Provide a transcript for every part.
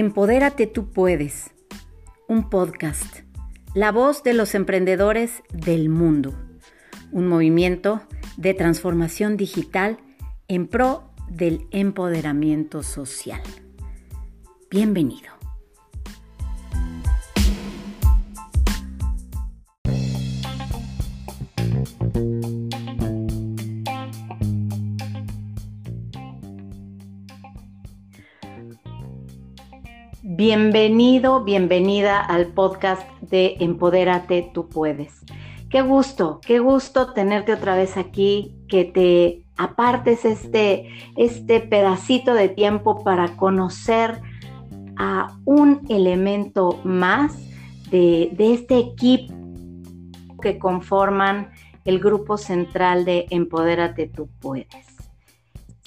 Empodérate tú puedes, un podcast, la voz de los emprendedores del mundo, un movimiento de transformación digital en pro del empoderamiento social. Bienvenido. Bienvenido, bienvenida al podcast de Empodérate, tú puedes. Qué gusto, qué gusto tenerte otra vez aquí, que te apartes este, este pedacito de tiempo para conocer a un elemento más de, de este equipo que conforman el grupo central de Empodérate, tú puedes.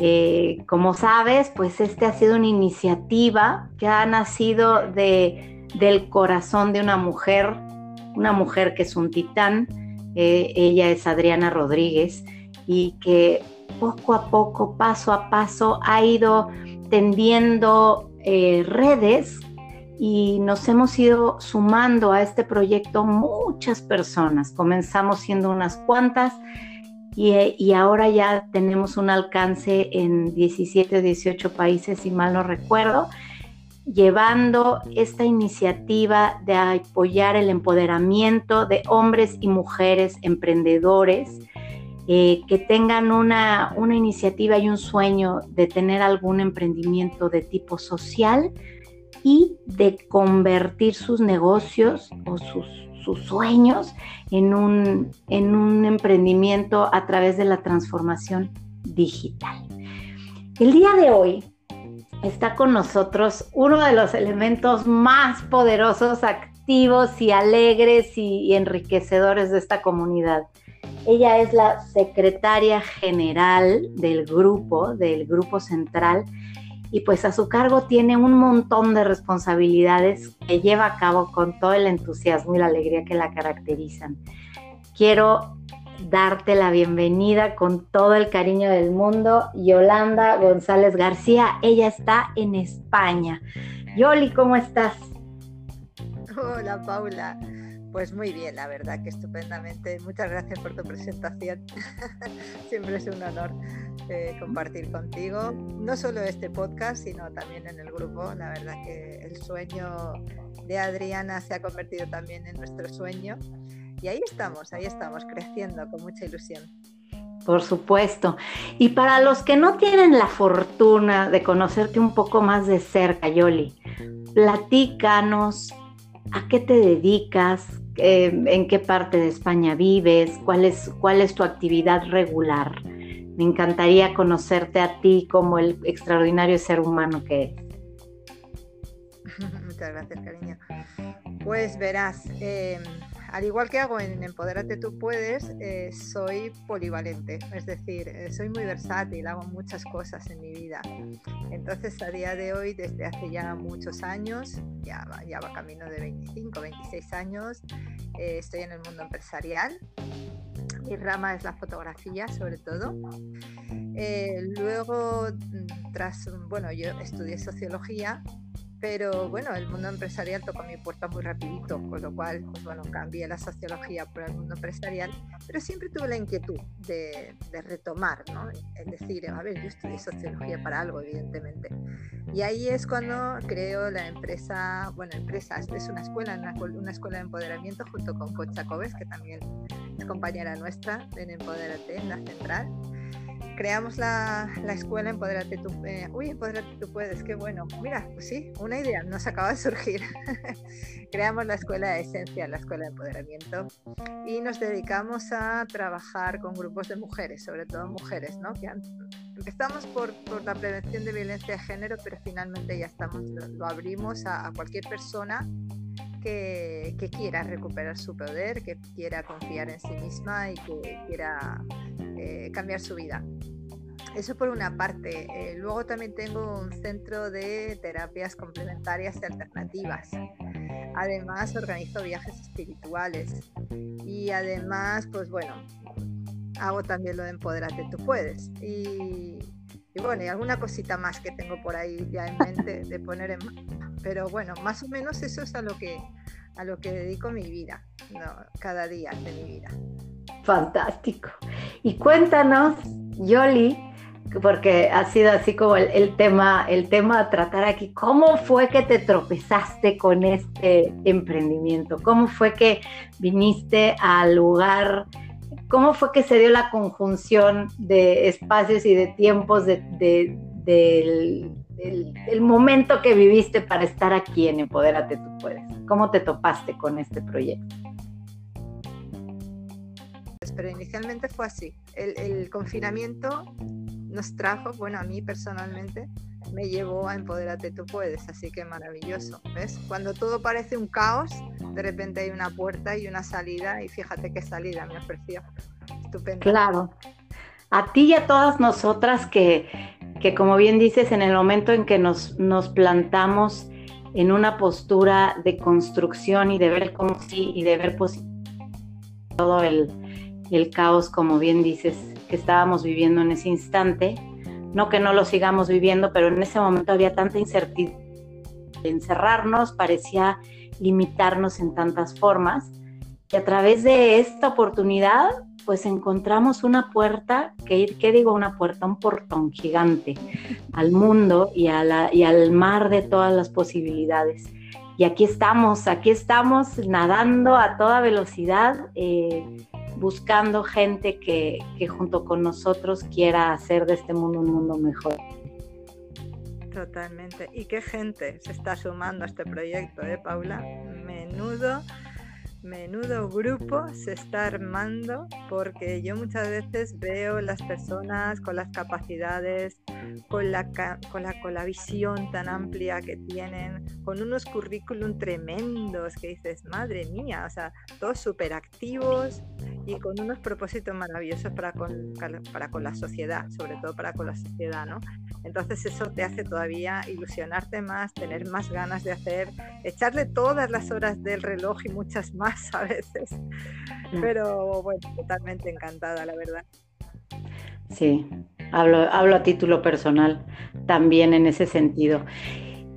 Eh, como sabes, pues este ha sido una iniciativa que ha nacido de, del corazón de una mujer, una mujer que es un titán, eh, ella es Adriana Rodríguez, y que poco a poco, paso a paso, ha ido tendiendo eh, redes y nos hemos ido sumando a este proyecto muchas personas. Comenzamos siendo unas cuantas y, ahora ya tenemos un alcance en 17 o 18 países, si mal no recuerdo, llevando esta iniciativa de apoyar el empoderamiento de hombres y mujeres emprendedores eh, que tengan una, una iniciativa y un sueño de tener algún emprendimiento de tipo social y de convertir sus negocios o sus sus sueños en un, en un emprendimiento a través de la transformación digital. El día de hoy está con nosotros uno de los elementos más poderosos, activos y alegres y, enriquecedores de esta comunidad. Ella es la secretaria general del grupo, del grupo central, y pues a su cargo tiene un montón de responsabilidades que lleva a cabo con todo el entusiasmo y la alegría que la caracterizan. Quiero darte la bienvenida con todo el cariño del mundo, Yolanda González García. Ella está en España. Yoli, ¿cómo estás? Hola, Paula. Pues muy bien, la verdad que estupendamente. Muchas gracias por tu presentación. Siempre es un honor eh, compartir contigo, no solo este podcast, sino también en el grupo. La verdad que el sueño de Adriana se ha convertido también en nuestro sueño. Y ahí estamos, ahí estamos, creciendo con mucha ilusión. Por supuesto. Y para los que no tienen la fortuna de conocerte un poco más de cerca, Yoli, platícanos a qué te dedicas, eh, en qué parte de España vives, cuál es, cuál es tu actividad regular. Me encantaría conocerte a ti como el extraordinario ser humano que eres. Muchas gracias, cariño. Pues verás, em, al igual que hago en Empodérate tú puedes, eh, soy polivalente, es decir, eh, soy muy versátil, hago muchas cosas en mi vida. Entonces, a día de hoy, desde hace ya muchos años, ya va, ya va camino de 25, 26 años, eh, estoy en el mundo empresarial. Mi rama es la fotografía, sobre todo. luego, mm, tras, bueno, yo estudié sociología pero bueno, el mundo empresarial tocó mi puerta muy rapidito, con lo cual, pues bueno, cambié la sociología por el mundo empresarial, pero siempre tuve la inquietud de, retomar, ¿no? Es decir, a ver, yo estudié sociología para algo, evidentemente. Y ahí es cuando creo la empresa, bueno, empresa, es una escuela, una, una escuela de empoderamiento junto con Cocha Cobes, que también es compañera nuestra en Empoderate, en la central creamos la, la escuela Empoderate tú, eh, uy, Empoderate tú puedes, qué bueno. Mira, pues sí, una idea nos acaba de surgir. creamos la escuela de esencia, la escuela de empoderamiento, y nos dedicamos a trabajar con grupos de mujeres, sobre todo mujeres, ¿no? Que empezamos por, por, la prevención de violencia de género, pero finalmente ya estamos, lo, abrimos a, a, cualquier persona que, quiera recuperar su poder, que quiera confiar en sí misma y que quiera eh, cambiar su vida. Eso por una parte. Eh, luego también tengo un centro de terapias complementarias y alternativas. Además organizo viajes espirituales. Y además, pues bueno, hago también lo de Empoderate tú puedes. Y, y bueno, y alguna cosita más que tengo por ahí ya en mente de poner en pero bueno, más o menos eso es a lo que, a lo que dedico mi vida, cada día de mi vida. Fantástico. Y cuéntanos, Yoli, porque ha sido así como el, tema, el tema a tratar aquí. ¿Cómo fue que te tropezaste con este emprendimiento? ¿Cómo fue que viniste al lugar? ¿Cómo fue que se dio la conjunción de espacios y de tiempos del, momento que viviste para estar aquí en Empodérate Tú Puedes? ¿Cómo te topaste con este proyecto? Pero inicialmente fue así. el confinamiento nos trajo, bueno, a mí personalmente, me llevó a Empodérate Tú Puedes, así que maravilloso, ¿ves? Cuando todo parece un caos, de repente hay una puerta y una salida y fíjate qué salida me ofreció. Estupendo. Claro. A ti y a todas nosotras que, que como bien dices, en el momento en que nos, nos plantamos en una postura de construcción y de ver cómo sí y de ver todo el, el caos, como bien dices, que estábamos viviendo en ese instante. No que no lo sigamos viviendo, pero en ese momento había tanta incertidumbre. Encerrarnos parecía limitarnos en tantas formas. Y a través de esta oportunidad, pues encontramos una puerta, que, ¿qué digo una puerta? Un portón gigante al mundo y, al mar de todas las posibilidades. Y aquí estamos, aquí estamos nadando a toda velocidad. Eh, buscando gente que, junto con nosotros quiera hacer de este mundo un mundo mejor. Totalmente. ¿Y qué gente se está sumando a este proyecto, eh, Paula? Menudo menudo grupo se está armando porque yo muchas veces veo las personas con las capacidades, con la, con la, con la visión tan amplia que tienen, con unos currículum tremendos que dices, madre mía, o sea, todos súper activos y con unos propósitos maravillosos para con, para con la sociedad, sobre todo para con la sociedad, ¿no? Entonces eso te hace todavía ilusionarte más, tener más ganas de hacer, echarle todas las horas del reloj y muchas más a veces. Mm. Pero bueno, totalmente encantada, la verdad. Sí, hablo, hablo a título personal también en ese sentido.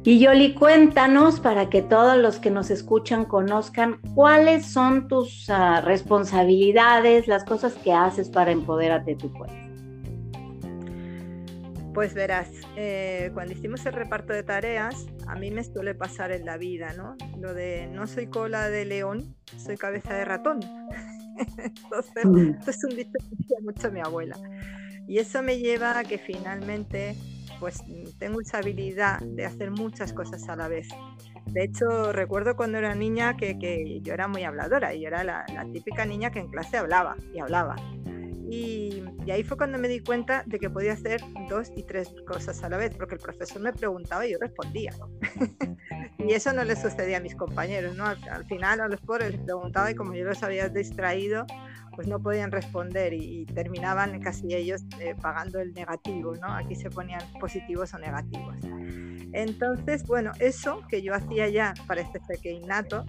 Y Yoli, cuéntanos para que todos los que nos escuchan conozcan cuáles son tus ah, responsabilidades, las cosas que haces para empoderarte tu pueblo. Pues verás, eh, cuando hicimos el reparto de tareas, a mí me suele pasar en la vida, ¿no? Lo de no soy cola de león, soy cabeza de ratón. Entonces, mm. esto es un dicho que decía mucho mi abuela. Y eso me lleva a que finalmente, pues tengo esa habilidad de hacer muchas cosas a la vez. De hecho, recuerdo cuando era niña que, que yo era muy habladora y yo era la, la típica niña que en clase hablaba y hablaba. Y, ahí fue cuando me di cuenta de que podía hacer dos y tres cosas a la vez, porque el profesor me preguntaba y yo respondía. y eso no le sucedía a mis compañeros, ¿no? Al, final a los pobres les preguntaba y como yo los había distraído, pues no podían responder y, terminaban casi ellos eh, pagando el negativo, ¿no? Aquí se ponían positivos o negativos. Entonces, bueno, eso que yo hacía ya parece ser que innato,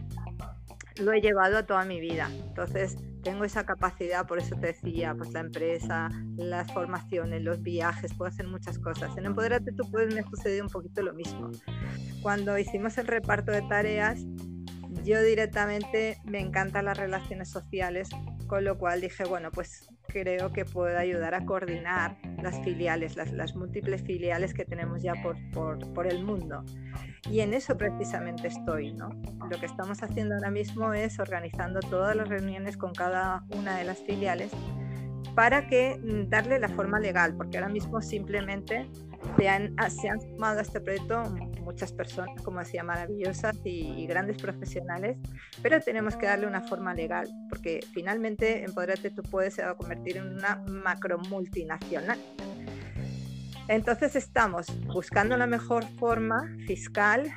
lo he llevado a toda mi vida. Entonces, tengo esa capacidad, por eso te decía, pues la empresa, las formaciones, los viajes, puedo hacer muchas cosas. En Empoderate tú puedes, me sucedido un poquito lo mismo. Cuando hicimos el reparto de tareas, yo directamente me encantan las relaciones sociales, con lo cual dije, bueno, pues creo que puedo ayudar a coordinar las filiales, las, múltiples filiales que tenemos ya por, por, por el mundo. Y en eso precisamente estoy, ¿no? Lo que estamos haciendo ahora mismo es organizando todas las reuniones con cada una de las filiales para que mm, darle la forma legal, porque ahora mismo simplemente se han, ah, se han sumado a este proyecto muchas personas, como decía, maravillosas y, grandes profesionales, pero tenemos que darle una forma legal, porque finalmente Empoderate tú puedes convertir en una macro multinacional. Entonces estamos buscando la mejor forma fiscal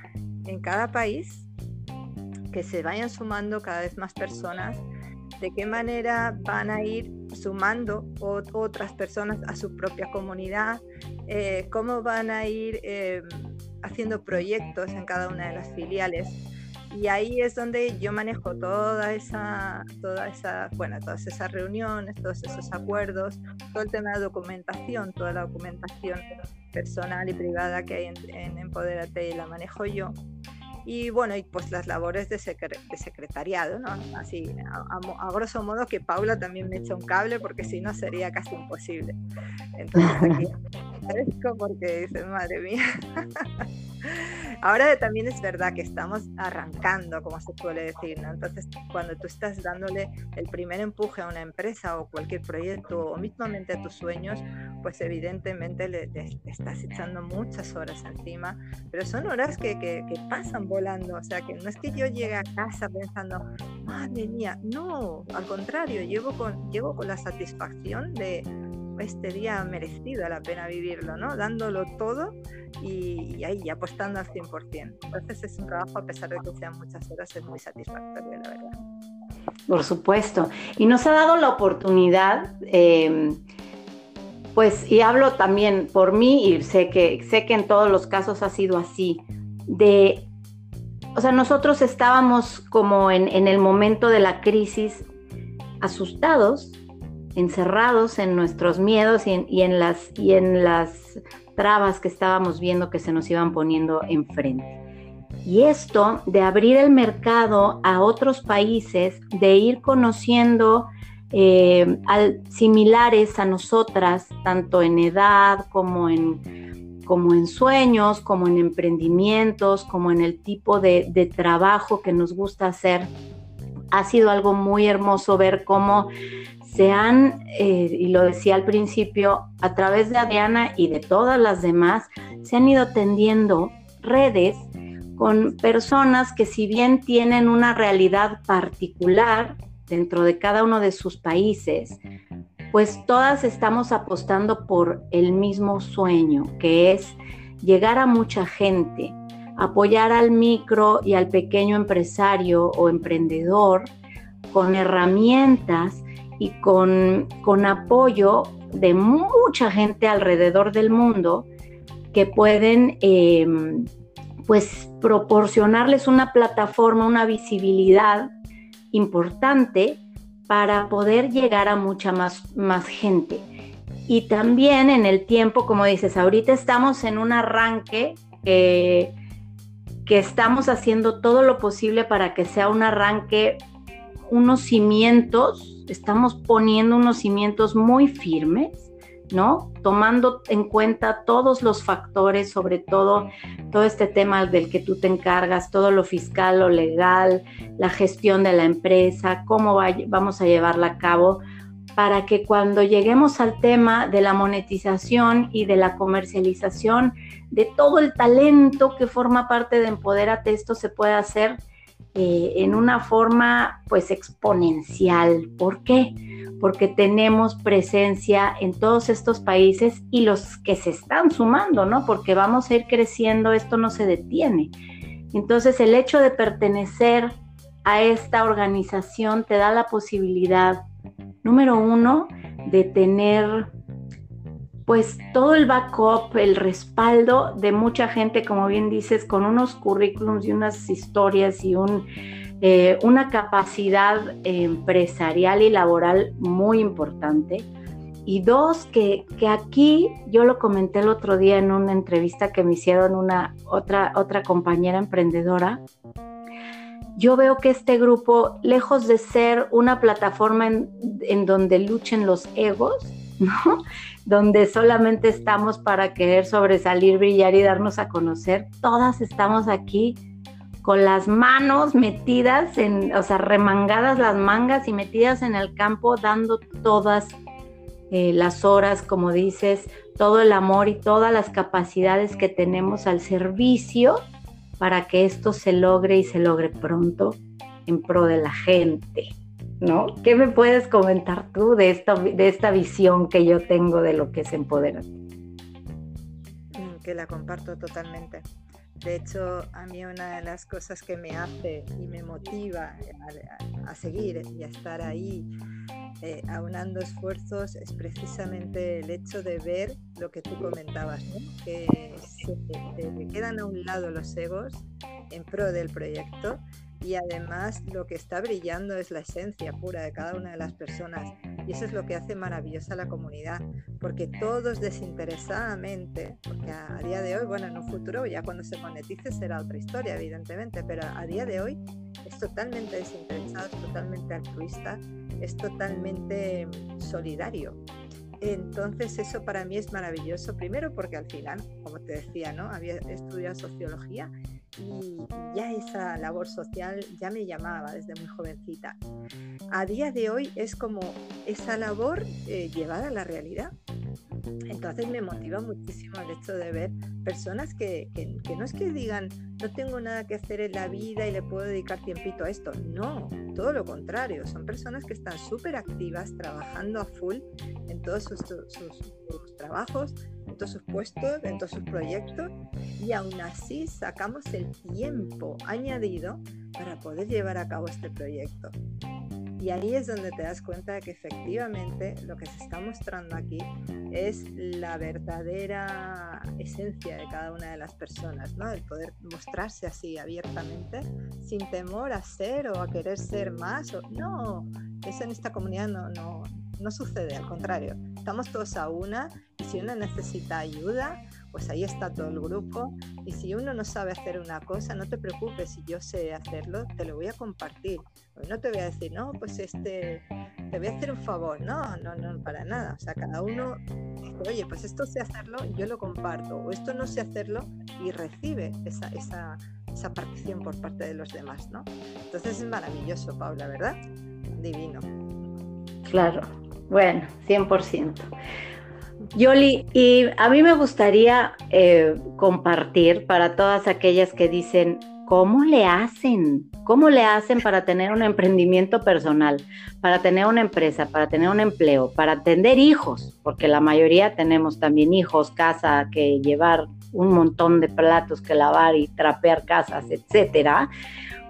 en cada país, que se vayan sumando cada vez más personas, de qué manera van a ir sumando otras personas a su propia comunidad, eh, cómo van a ir eh, haciendo proyectos en cada una de las filiales. Y ahí es donde yo manejo toda esa, toda esa, bueno, todas esas reuniones, todos esos acuerdos, todo el tema de documentación, toda la documentación personal y privada que hay en, en Empoderate y la manejo yo y bueno, y pues las labores de, secretariado, ¿no? Así, a, grosso modo que Paula también me echa un cable porque si no sería casi imposible. Entonces aquí agradezco porque dices, madre mía. Ahora también es verdad que estamos arrancando, como se suele decir, ¿no? Entonces, cuando tú estás dándole el primer empuje a una empresa o cualquier proyecto o mismamente a tus sueños, pues evidentemente le, estás echando muchas horas encima, pero son horas que, que, que, pasan volando, o sea, que no es que yo llegue a casa pensando, madre mía, no, al contrario, llevo con, llevo con la satisfacción de este día merecido la pena vivirlo, ¿no? Dándolo todo y, ahí apostando al 100%. Entonces es un trabajo, a pesar de que sean muchas horas, es muy satisfactorio, la verdad. Por supuesto. Y nos ha dado la oportunidad, em, pues, y hablo también por mí, y sé que, sé que en todos los casos ha sido así, de, o sea, nosotros estábamos como en, en el momento de la crisis asustados encerrados en nuestros miedos y en, las, y en las trabas que estábamos viendo que se nos iban poniendo enfrente. Y esto de abrir el mercado a otros países, de ir conociendo eh, al, similares a nosotras, tanto en edad como en, como en sueños, como en emprendimientos, como en el tipo de, de trabajo que nos gusta hacer, ha sido algo muy hermoso ver cómo se han, eh, y lo decía al principio, a través de Adriana y de todas las demás, se han ido tendiendo redes con personas que si bien tienen una realidad particular dentro de cada uno de sus países, pues todas estamos apostando por el mismo sueño, que es llegar a mucha gente, apoyar al micro y al pequeño empresario o emprendedor con herramientas y con, apoyo de mucha gente alrededor del mundo que pueden em, pues proporcionarles una plataforma, una visibilidad importante para poder llegar a mucha más, más gente. Y también en el tiempo, como dices, ahorita estamos en un arranque que, que estamos haciendo todo lo posible para que sea un arranque, unos cimientos estamos poniendo unos cimientos muy firmes, ¿no? Tomando en cuenta todos los factores, sobre todo todo este tema del que tú te encargas, todo lo fiscal, lo legal, la gestión de la empresa, cómo vamos a llevarla a cabo, para que cuando lleguemos al tema de la monetización y de la comercialización de todo el talento que forma parte de Empodérate, esto se pueda hacer eh, en una forma pues exponencial. ¿Por qué? Porque tenemos presencia en todos estos países y los que se están sumando, ¿no? Porque vamos a ir creciendo, esto no se detiene. Entonces el hecho de pertenecer a esta organización te da la posibilidad, número uno, de tener pues todo el backup, el respaldo de mucha gente, como bien dices, con unos currículums y unas historias y eh, una capacidad empresarial y laboral muy importante. Y dos, que, que, aquí, yo lo comenté el otro día en una entrevista que me hicieron una otra, otra compañera emprendedora, yo veo que este grupo, lejos de ser una plataforma en, en donde luchen los egos, ¿no? donde solamente estamos para querer sobresalir, brillar y darnos a conocer, todas estamos aquí con las manos metidas en, o sea, remangadas las mangas y metidas en el campo, dando todas eh, las horas, como dices, todo el amor y todas las capacidades que tenemos al servicio para que esto se logre y se logre pronto en pro de la gente. ¿No? ¿Qué me puedes comentar tú de esta, de esta visión que yo tengo de lo que es empoderar? Mm, que la comparto totalmente. De hecho, a mí una de las cosas que me hace y me motiva a, seguir y a estar ahí eh, aunando esfuerzos es precisamente el hecho de ver lo que tú comentabas, que se, quedan a un lado los egos en pro del proyecto y además lo que está brillando es la esencia pura de cada una de las personas y eso es lo que hace maravillosa la comunidad, porque todos desinteresadamente, porque a, día de hoy, bueno, en un futuro ya cuando se monetice será otra historia, evidentemente, pero a día de hoy es totalmente desinteresado, es totalmente altruista, es totalmente solidario. Entonces eso para mí es maravilloso, primero porque al final, como te decía, ¿no? había estudiado sociología y ya esa labor social ya me llamaba desde muy jovencita. A día de hoy es como esa labor eh, llevada a la realidad. Entonces me motiva muchísimo el hecho de ver personas que, que, no es que digan no tengo nada que hacer en la vida y le puedo dedicar tiempito a esto. No, todo lo contrario. Son personas que están súper activas, trabajando a full en todos sus, sus trabajos, en todos sus puestos, en todos sus proyectos y aún así sacamos el tiempo añadido para poder llevar a cabo este proyecto. Y ahí es donde te das cuenta de que efectivamente lo que se está mostrando aquí es la verdadera esencia de cada una de las personas, ¿no? El poder mostrarse así abiertamente, sin temor a ser o a querer ser más. O... No, eso en esta comunidad no, no, no sucede, al contrario. Estamos todos a una y si uno necesita ayuda, pues ahí está todo el grupo. Y si uno no sabe hacer una cosa, no te preocupes, si yo sé hacerlo, te lo voy a compartir. No te voy a decir, no, pues este, te voy a hacer un favor. No, no, no, para nada. O sea, cada uno oye, pues esto sé hacerlo, yo lo comparto. O esto no sé hacerlo y recibe esa, esa, esa partición por parte de los demás, ¿no? Entonces es maravilloso, Paula, ¿verdad? Divino. Claro, bueno, 100%. Yoli, y a mí me gustaría eh, compartir para todas aquellas que dicen, ¿cómo le hacen? ¿Cómo le hacen para tener un emprendimiento personal, para tener una empresa, para tener un empleo, para atender hijos? Porque la mayoría tenemos también hijos, casa que llevar, un montón de platos que lavar y trapear casas, etcétera.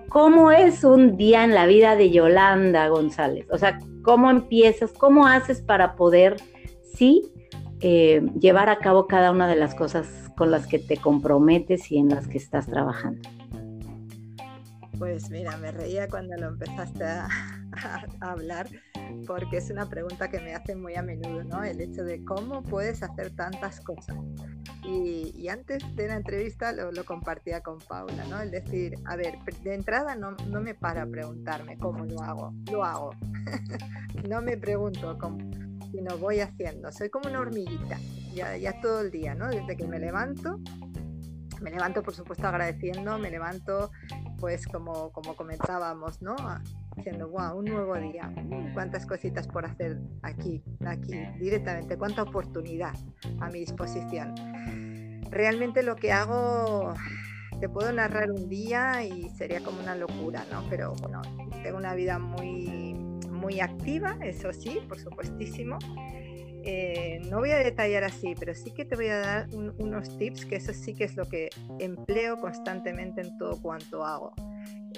¿Cómo es un día en la vida de Yolanda González? O sea, ¿cómo empiezas? ¿Cómo haces para poder, sí, eh, llevar a cabo cada una de las cosas con las que te comprometes y en las que estás trabajando? Pues mira, me reía cuando lo empezaste a, hablar porque es una pregunta que me hacen muy a menudo, ¿no? El hecho de cómo puedes hacer tantas cosas. Y, antes de la entrevista lo, compartía con Paula, ¿no? El decir, a ver, de entrada no, no me para a preguntarme cómo lo hago, lo hago. no me pregunto cómo, sino voy haciendo. Soy como una hormiguita, ya, ya todo el día, ¿no? Desde que me levanto, me levanto por supuesto agradeciendo, me levanto pues como, como comentábamos, ¿no? Diciendo, wow, un nuevo día, cuántas cositas por hacer aquí, aquí, directamente, cuánta oportunidad a mi disposición. Realmente lo que hago, te puedo narrar un día y sería como una locura, ¿no? Pero bueno, tengo una vida muy, muy activa, eso sí, por supuestísimo. Eh, no voy a detallar así, pero sí que te voy a dar unos tips, que eso sí que es lo que empleo constantemente en todo cuanto hago.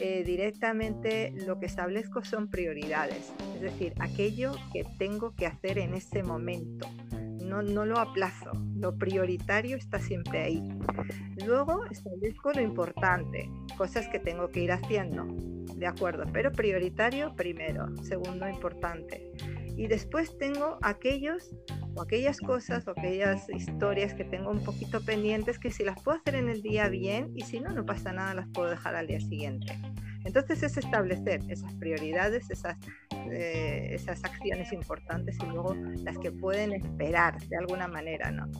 Eh, directamente lo que establezco son prioridades, es decir, aquello que tengo que hacer en ese momento. No, no lo aplazo, lo prioritario está siempre ahí. Luego establezco lo importante, cosas que tengo que ir haciendo, de acuerdo, pero prioritario primero, segundo importante y después tengo aquellos o aquellas cosas o aquellas historias que tengo un poquito pendientes que si las puedo hacer en el día bien y si no, no pasa nada, las puedo dejar al día siguiente. Entonces es establecer esas prioridades, esas, eh, esas acciones importantes y luego las que pueden esperar de alguna manera, ¿no?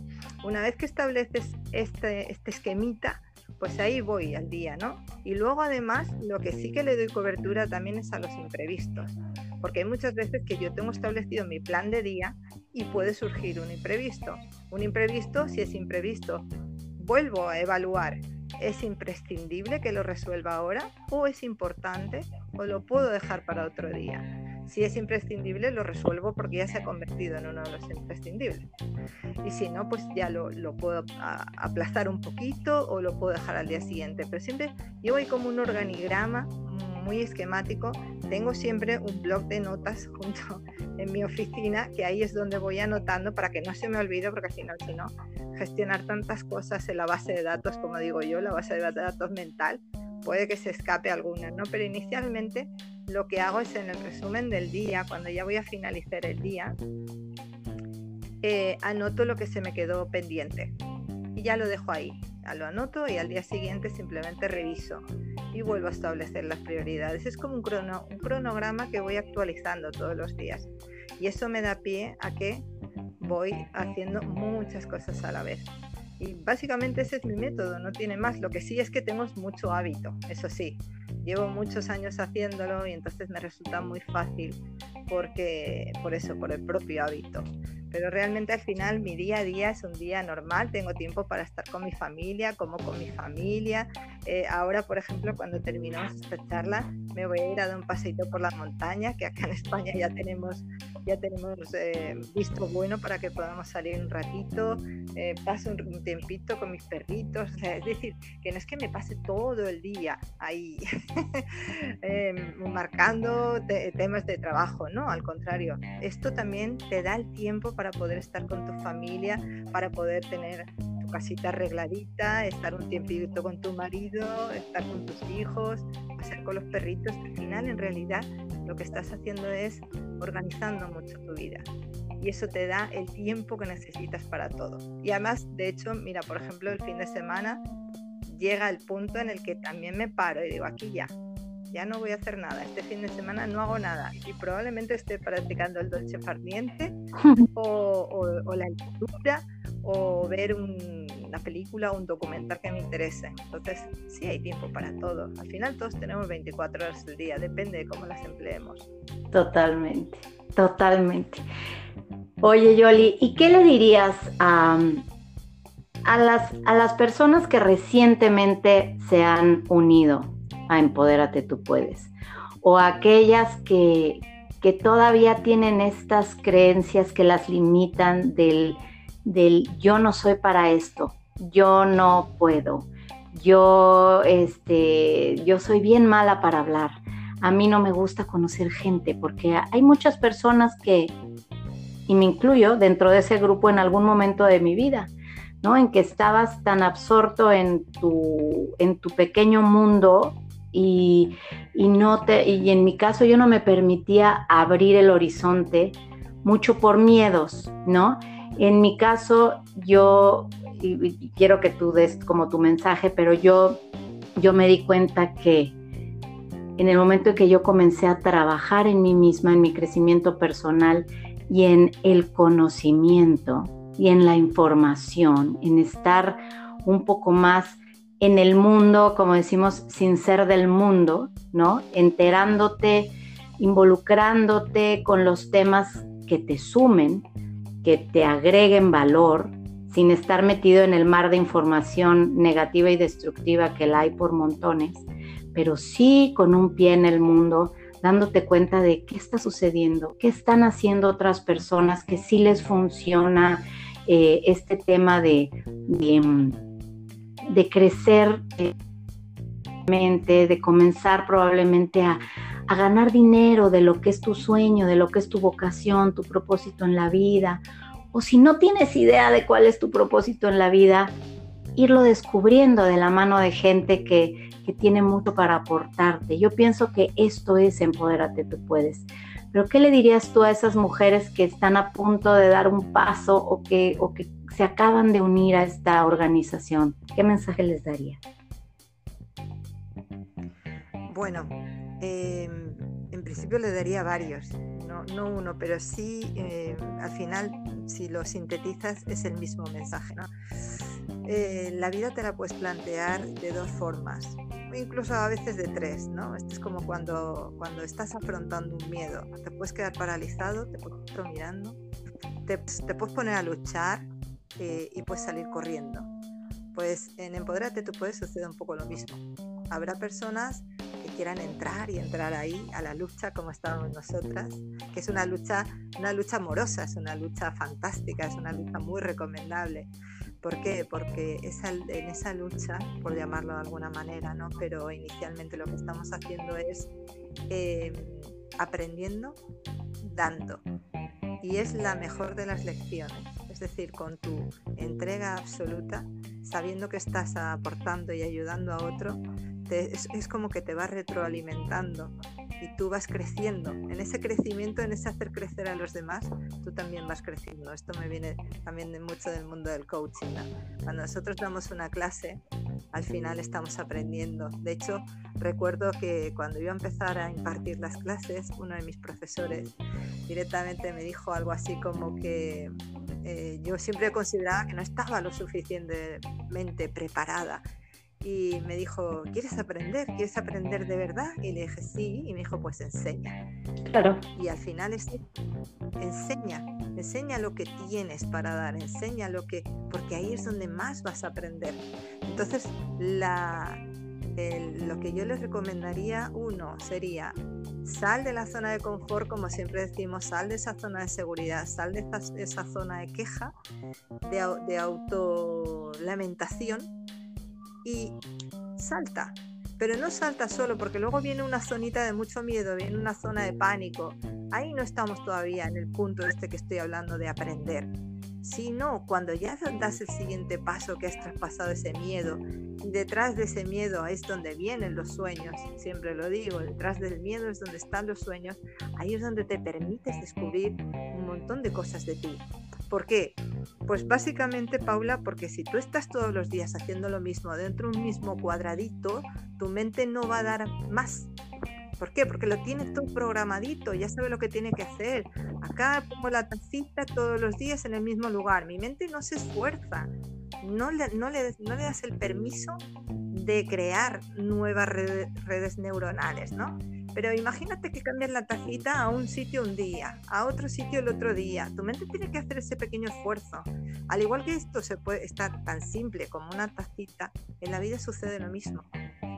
Una vez que estableces este, este esquemita, pues ahí voy al día, ¿no? Y luego además lo que sí que le doy cobertura también es a los imprevistos, porque hay muchas veces que yo tengo establecido mi plan de día y puede surgir un imprevisto. Un imprevisto, si es imprevisto, vuelvo a evaluar. ¿Es imprescindible que lo resuelva ahora o es importante o lo puedo dejar para otro día? Si es imprescindible, lo resuelvo porque ya se ha convertido en uno de los imprescindibles. Y si no, pues ya lo, puedo aplazar un poquito o lo puedo dejar al día siguiente. Pero siempre yo voy como un organigrama muy esquemático. Tengo siempre un blog de notas junto en mi oficina, que ahí es donde voy anotando para que no se me olvide, porque al final, si no, gestionar tantas cosas en la base de datos, como digo yo, la base de datos mental, puede que se escape alguna, ¿no? Pero inicialmente lo que hago es en el resumen del día, cuando ya voy a finalizar el día, eh, anoto lo que se me quedó pendiente y ya lo dejo ahí. Ya lo anoto y al día siguiente simplemente reviso y vuelvo a establecer las prioridades. Es como un, crono, un cronograma que voy actualizando todos los días y eso me da pie a que voy haciendo muchas cosas a la vez. Y básicamente ese es mi método, no tiene más. Lo que sí es que tengo mucho hábito, eso sí. Llevo muchos años haciéndolo y entonces me resulta muy fácil porque por eso, por el propio hábito pero realmente al final mi día a día es un día normal, tengo tiempo para estar con mi familia, como con mi familia. Eh, ahora, por ejemplo, cuando terminamos esta charla, me voy a ir a dar un paseito por la montaña, que acá en España ya tenemos, ya tenemos eh, visto bueno para que podamos salir un ratito, eh, paso un, tiempito con mis perritos, es decir, que no es que me pase todo el día ahí em, marcando temas de trabajo, no, al contrario, esto también te da el tiempo para poder estar con tu familia, para poder tener tu casita arregladita, estar un tiempito con tu marido, estar con tus hijos, pasar con los perritos. Al final, en realidad, lo que estás haciendo es organizando mucho tu vida. Y eso te da el tiempo que necesitas para todo. Y además, de hecho, mira, por ejemplo, el fin de semana llega el punto en el que también me paro y digo, aquí ya, ya no voy a hacer nada, este fin de semana no hago nada y probablemente esté practicando el dolce farniente o, la lectura o ver una película o un documental que me interese. Entonces, sí hay tiempo para todo. Al final todos tenemos 24 horas al día, depende de cómo las empleemos. Totalmente, totalmente. Oye, Yoli, ¿y qué le dirías a, a, las, a las personas que recientemente se han unido a Empodérate tú puedes. O aquellas que, que todavía tienen estas creencias que las limitan del, del yo no soy para esto, yo no puedo, yo, este, yo soy bien mala para hablar, a mí no me gusta conocer gente porque hay muchas personas que, y me incluyo dentro de ese grupo en algún momento de mi vida, ¿no? En que estabas tan absorto en tu, en tu pequeño mundo y, no te, y en mi caso yo no me permitía abrir el horizonte mucho por miedos, ¿no? En mi caso yo, y, quiero que tú des como tu mensaje, pero yo, yo me di cuenta que en el momento en que yo comencé a trabajar en mí misma, en mi crecimiento personal y en el conocimiento y en la información, en estar un poco más en el mundo, como decimos, sin ser del mundo, ¿no? Enterándote, involucrándote con los temas que te sumen, que te agreguen valor, sin estar metido en el mar de información negativa y destructiva que la hay por montones, pero sí con un pie en el mundo, dándote cuenta de qué está sucediendo, qué están haciendo otras personas, que sí les funciona eh, este tema de, de crecer eh, de comenzar probablemente a, a, ganar dinero de lo que es tu sueño, de lo que es tu vocación, tu propósito en la vida. O si no tienes idea de cuál es tu propósito en la vida, irlo descubriendo de la mano de gente que, que tiene mucho para aportarte. Yo pienso que esto es Empodérate, tú puedes. Pero ¿qué le dirías tú a esas mujeres que están a punto de dar un paso o que, o que se acaban de unir a esta organización? ¿Qué mensaje les daría? Bueno, em, en principio le daría varios, no, uno, pero sí, em, al final, si lo sintetizas, es el mismo mensaje. Eh, la vida te la puedes plantear de dos formas, incluso a veces de tres, ¿no? Esto es como cuando, cuando estás afrontando un miedo, te puedes quedar paralizado, te puedes estar mirando, te, te puedes poner a luchar eh, y puedes salir corriendo. Pues en Empoderate tú puedes suceder un poco lo mismo. Habrá personas quieran entrar y entrar ahí a la lucha como estamos nosotras, que es una lucha, una lucha amorosa, es una lucha fantástica, es una lucha muy recomendable. ¿Por qué? Porque en esa lucha, por llamarlo de alguna manera, ¿no? pero inicialmente lo que estamos haciendo es em, aprendiendo, dando. Y es la mejor de las lecciones es decir, con tu entrega absoluta, sabiendo que estás aportando y ayudando a otro, es, como que te va retroalimentando y tú vas creciendo. En ese crecimiento, en ese hacer crecer a los demás, tú también vas creciendo. Esto me viene también de mucho del mundo del coaching. Cuando nosotros damos una clase, al final estamos aprendiendo. De hecho, recuerdo que cuando a empezar a impartir las clases, uno de mis profesores directamente me dijo algo así como que eh, yo siempre consideraba que no estaba lo suficientemente preparada y me dijo, ¿quieres aprender? ¿Quieres aprender de verdad? Y le dije, sí, y me dijo, pues enseña. Claro. Y al final es, enseña, enseña lo que tienes para dar, enseña lo que, porque ahí es donde más vas a aprender. Entonces, la, lo que yo les recomendaría, uno, sería sal de la zona de confort, como siempre decimos, sal de esa zona de seguridad, sal de esa, esa zona de queja, de, de autolamentación y salta. Pero no salta solo, porque luego viene una zonita de mucho miedo, viene una zona de pánico. Ahí no estamos todavía en el punto este que estoy hablando de aprender. Sino cuando ya das el siguiente paso que has traspasado ese miedo, detrás de ese miedo es donde vienen los sueños, siempre lo digo, detrás del miedo es donde están los sueños, ahí es donde te permites descubrir un montón de cosas de ti. ¿Por qué? Pues básicamente, Paula, porque si tú estás todos los días haciendo lo mismo dentro de un mismo cuadradito, tu mente no va a dar más. ¿Por qué? Porque lo tienes todo programadito, ya sabe lo que tiene que hacer. Acá pongo la tacita todos los días en el mismo lugar. Mi mente no se esfuerza, no le, no le, no le das el permiso de crear nuevas redes, redes neuronales, ¿no? Pero imagínate que cambias la tacita a un sitio un día, a otro sitio el otro día. Tu mente tiene que hacer ese pequeño esfuerzo. Al igual que esto se puede estar tan simple como una tacita, en la vida sucede lo mismo.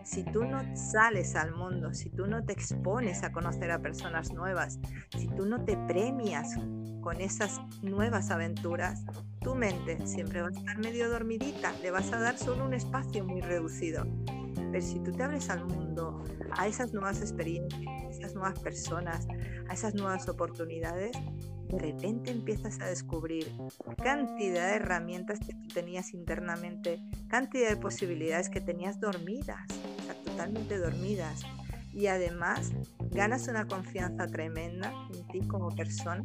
Si tú no sales al mundo, si tú no te expones a conocer a personas nuevas, si tú no te premias con esas nuevas aventuras, tu mente siempre va a estar medio dormidita, le vas a dar solo un espacio muy reducido. Pero si tú te abres al mundo, a esas nuevas experiencias, a esas nuevas personas, a esas nuevas oportunidades, de repente empiezas a descubrir cantidad de herramientas que tú tenías internamente, cantidad de posibilidades que tenías dormidas, o sea, totalmente dormidas. Y además ganas una confianza tremenda en ti como persona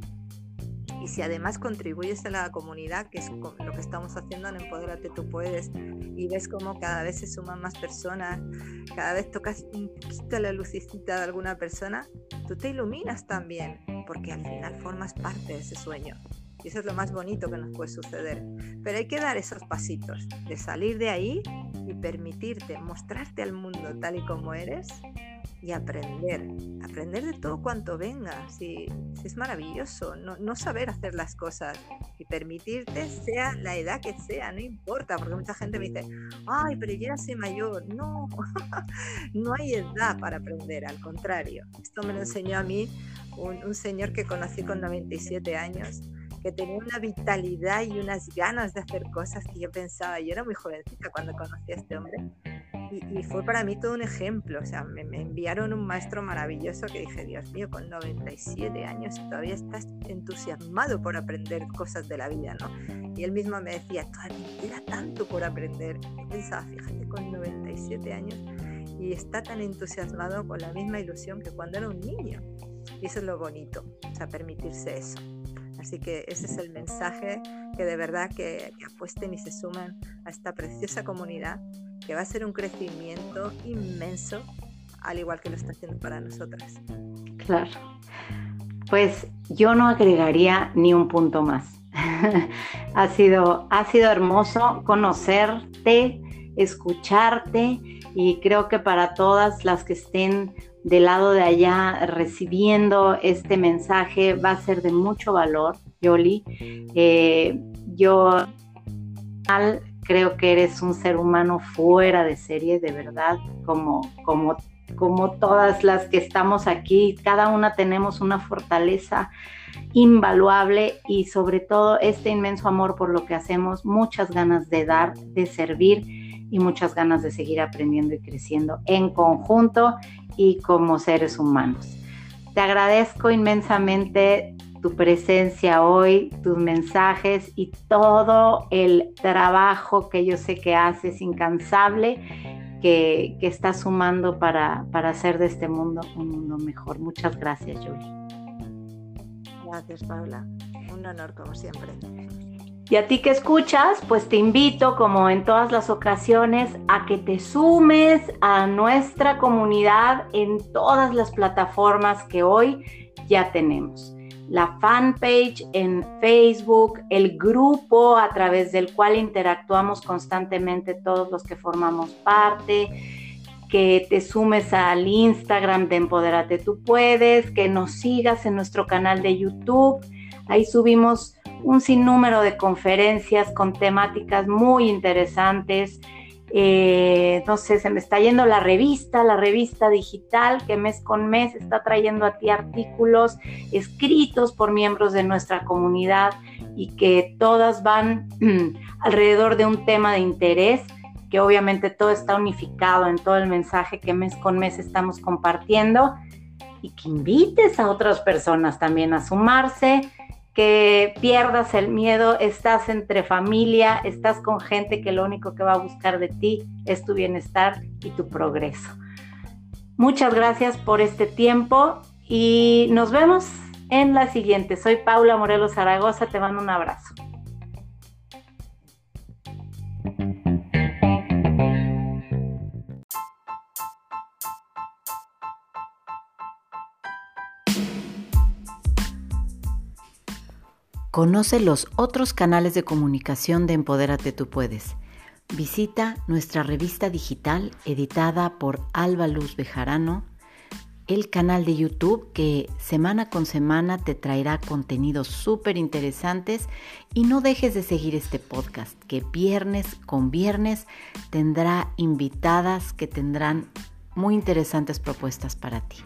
y si además contribuyes a la comunidad, que es lo que estamos haciendo en Empodérate Tú Puedes, y ves cómo cada vez se suman más personas, cada vez tocas un poquito la lucecita de alguna persona, tú te iluminas también, porque al final formas parte de ese sueño. Y eso es lo más bonito que nos puede suceder. Pero hay que dar esos pasitos, de salir de ahí y permitirte mostrarte al mundo tal y como eres y aprender, aprender de todo cuanto venga, si, es maravilloso, no, saber hacer las cosas y permitirte, sea la edad que sea, no importa, porque mucha gente me dice, ay, pero ya soy mayor, no, no hay edad para aprender, al contrario, esto me lo enseñó a mí un, un señor que conocí con 97 años, que tenía una vitalidad y unas ganas de hacer cosas que yo pensaba, yo era muy jovencita cuando conocí a este hombre, y, fue para mí todo un ejemplo. O sea, me, enviaron un maestro maravilloso que dije, Dios mío, con 97 años todavía estás entusiasmado por aprender cosas de la vida, ¿no? Y él mismo me decía, todavía queda tanto por aprender. Yo pensaba, fíjate, con 97 años y está tan entusiasmado con la misma ilusión que cuando era un niño. Y eso es lo bonito, o sea, permitirse eso. Así que ese es el mensaje que de verdad que, apuesten y se suman a esta preciosa comunidad que va a ser un crecimiento inmenso, al igual que lo está haciendo para nosotras. Claro. Pues yo no agregaría ni un punto más. ha, sido, ha sido hermoso conocerte, escucharte y creo que para todas las que estén del lado de allá recibiendo este mensaje va a ser de mucho valor, Yoli. Eh, yo creo que eres un ser humano fuera de serie, de verdad, como, como, como todas las que estamos aquí, cada una tenemos una fortaleza invaluable y sobre todo este inmenso amor por lo que hacemos, muchas ganas de dar, de servir y muchas ganas de seguir aprendiendo y creciendo en conjunto y como seres humanos. Te agradezco inmensamente tu presencia hoy, tus mensajes y todo el trabajo que yo sé que haces incansable que, que estás sumando para, para hacer de este mundo un mundo mejor. Muchas gracias, Julie. Gracias, Paula. Un honor, como siempre. Y a ti que escuchas, pues te invito, como en todas las ocasiones, a que te sumes a nuestra comunidad en todas las plataformas que hoy ya tenemos. La fanpage en Facebook, el grupo a través del cual interactuamos constantemente todos los que formamos parte, que te sumes al Instagram de Empoderate Tú Puedes, que nos sigas en nuestro canal de YouTube. Ahí subimos un sinnúmero de conferencias con temáticas muy interesantes. Eh, no sé, se me está yendo la revista, la revista digital que mes con mes está trayendo a ti artículos escritos por miembros de nuestra comunidad y que todas van alrededor de un tema de interés, que obviamente todo está unificado en todo el mensaje que mes con mes estamos compartiendo y que invites a otras personas también a sumarse que pierdas el miedo, estás entre familia, estás con gente que lo único que va a buscar de ti es tu bienestar y tu progreso. Muchas gracias por este tiempo y nos vemos en la siguiente. Soy Paula Morelos Zaragoza, te mando un abrazo. Conoce los otros canales de comunicación de Empodérate Tú Puedes. Visita nuestra revista digital editada por Alba Luz Bejarano, el canal de YouTube que semana con semana te traerá contenidos súper interesantes y no dejes de seguir este podcast que viernes con viernes tendrá invitadas que tendrán muy interesantes propuestas para ti.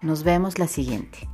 Nos vemos la siguiente.